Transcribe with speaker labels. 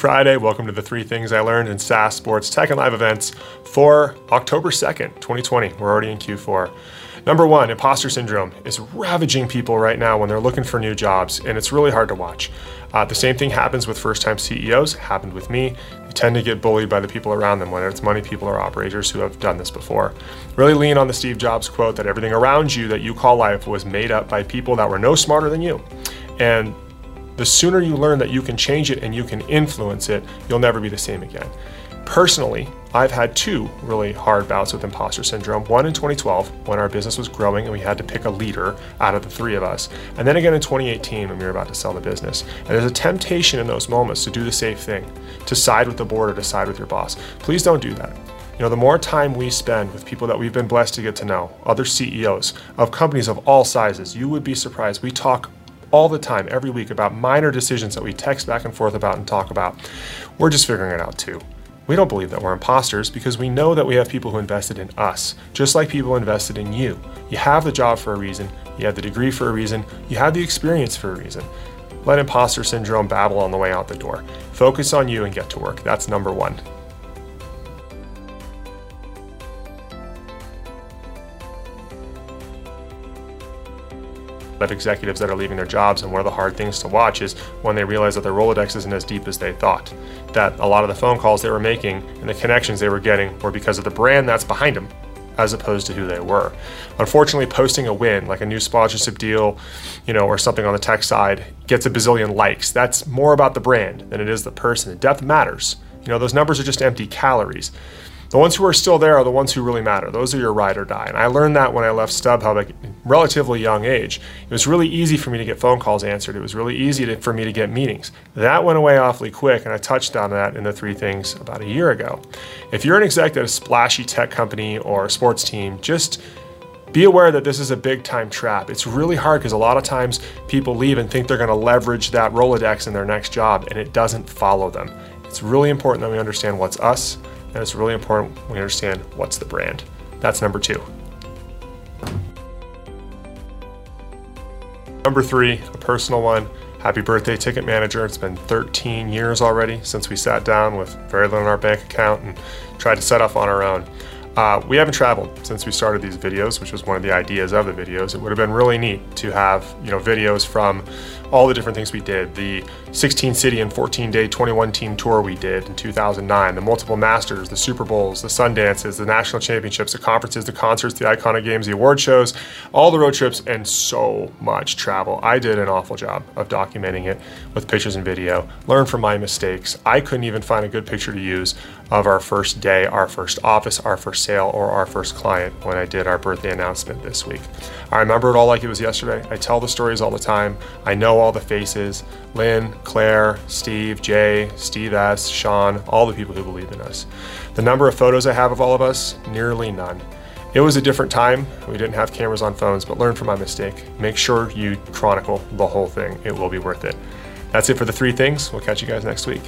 Speaker 1: Friday. Welcome to the three things I learned in SaaS Sports Tech and Live events for October 2nd, 2020. We're already in Q4. Number one, imposter syndrome is ravaging people right now when they're looking for new jobs, and it's really hard to watch. Uh, the same thing happens with first time CEOs, happened with me. They tend to get bullied by the people around them, whether it's money people or operators who have done this before. Really lean on the Steve Jobs quote that everything around you that you call life was made up by people that were no smarter than you. And the sooner you learn that you can change it and you can influence it, you'll never be the same again. Personally, I've had two really hard bouts with imposter syndrome. One in 2012, when our business was growing and we had to pick a leader out of the three of us. And then again in 2018, when we were about to sell the business. And there's a temptation in those moments to do the safe thing, to side with the board or to side with your boss. Please don't do that. You know, the more time we spend with people that we've been blessed to get to know, other CEOs of companies of all sizes, you would be surprised. We talk all the time, every week, about minor decisions that we text back and forth about and talk about. We're just figuring it out too. We don't believe that we're imposters because we know that we have people who invested in us, just like people invested in you. You have the job for a reason, you have the degree for a reason, you have the experience for a reason. Let imposter syndrome babble on the way out the door. Focus on you and get to work. That's number one. Of executives that are leaving their jobs and one of the hard things to watch is when they realize that their Rolodex isn't as deep as they thought. That a lot of the phone calls they were making and the connections they were getting were because of the brand that's behind them as opposed to who they were. Unfortunately, posting a win, like a new sponsorship deal, you know, or something on the tech side, gets a bazillion likes. That's more about the brand than it is the person. The depth matters. You know, those numbers are just empty calories. The ones who are still there are the ones who really matter. Those are your ride or die. And I learned that when I left StubHub at a relatively young age. It was really easy for me to get phone calls answered. It was really easy to, for me to get meetings. That went away awfully quick, and I touched on that in the three things about a year ago. If you're an exec at a splashy tech company or a sports team, just be aware that this is a big time trap. It's really hard because a lot of times people leave and think they're going to leverage that Rolodex in their next job, and it doesn't follow them. It's really important that we understand what's us and it's really important we understand what's the brand. That's number two. Number three, a personal one. Happy birthday, Ticket Manager. It's been 13 years already since we sat down with very little in our bank account and tried to set up on our own. Uh, we haven't traveled since we started these videos, which was one of the ideas of the videos. It would have been really neat to have, you know, videos from all the different things we did. The 16 city and 14 day 21 team tour we did in 2009, the multiple masters, the Super Bowls, the Sundances, the national championships, the conferences, the concerts, the iconic games, the award shows, all the road trips, and so much travel. I did an awful job of documenting it with pictures and video. Learn from my mistakes. I couldn't even find a good picture to use of our first day, our first office, our first sale, or our first client when I did our birthday announcement this week. I remember it all like it was yesterday. I tell the stories all the time. I know all the faces Lynn, Claire, Steve, Jay, Steve S., Sean, all the people who believe in us. The number of photos I have of all of us, nearly none. It was a different time. We didn't have cameras on phones, but learn from my mistake. Make sure you chronicle the whole thing. It will be worth it. That's it for the three things. We'll catch you guys next week.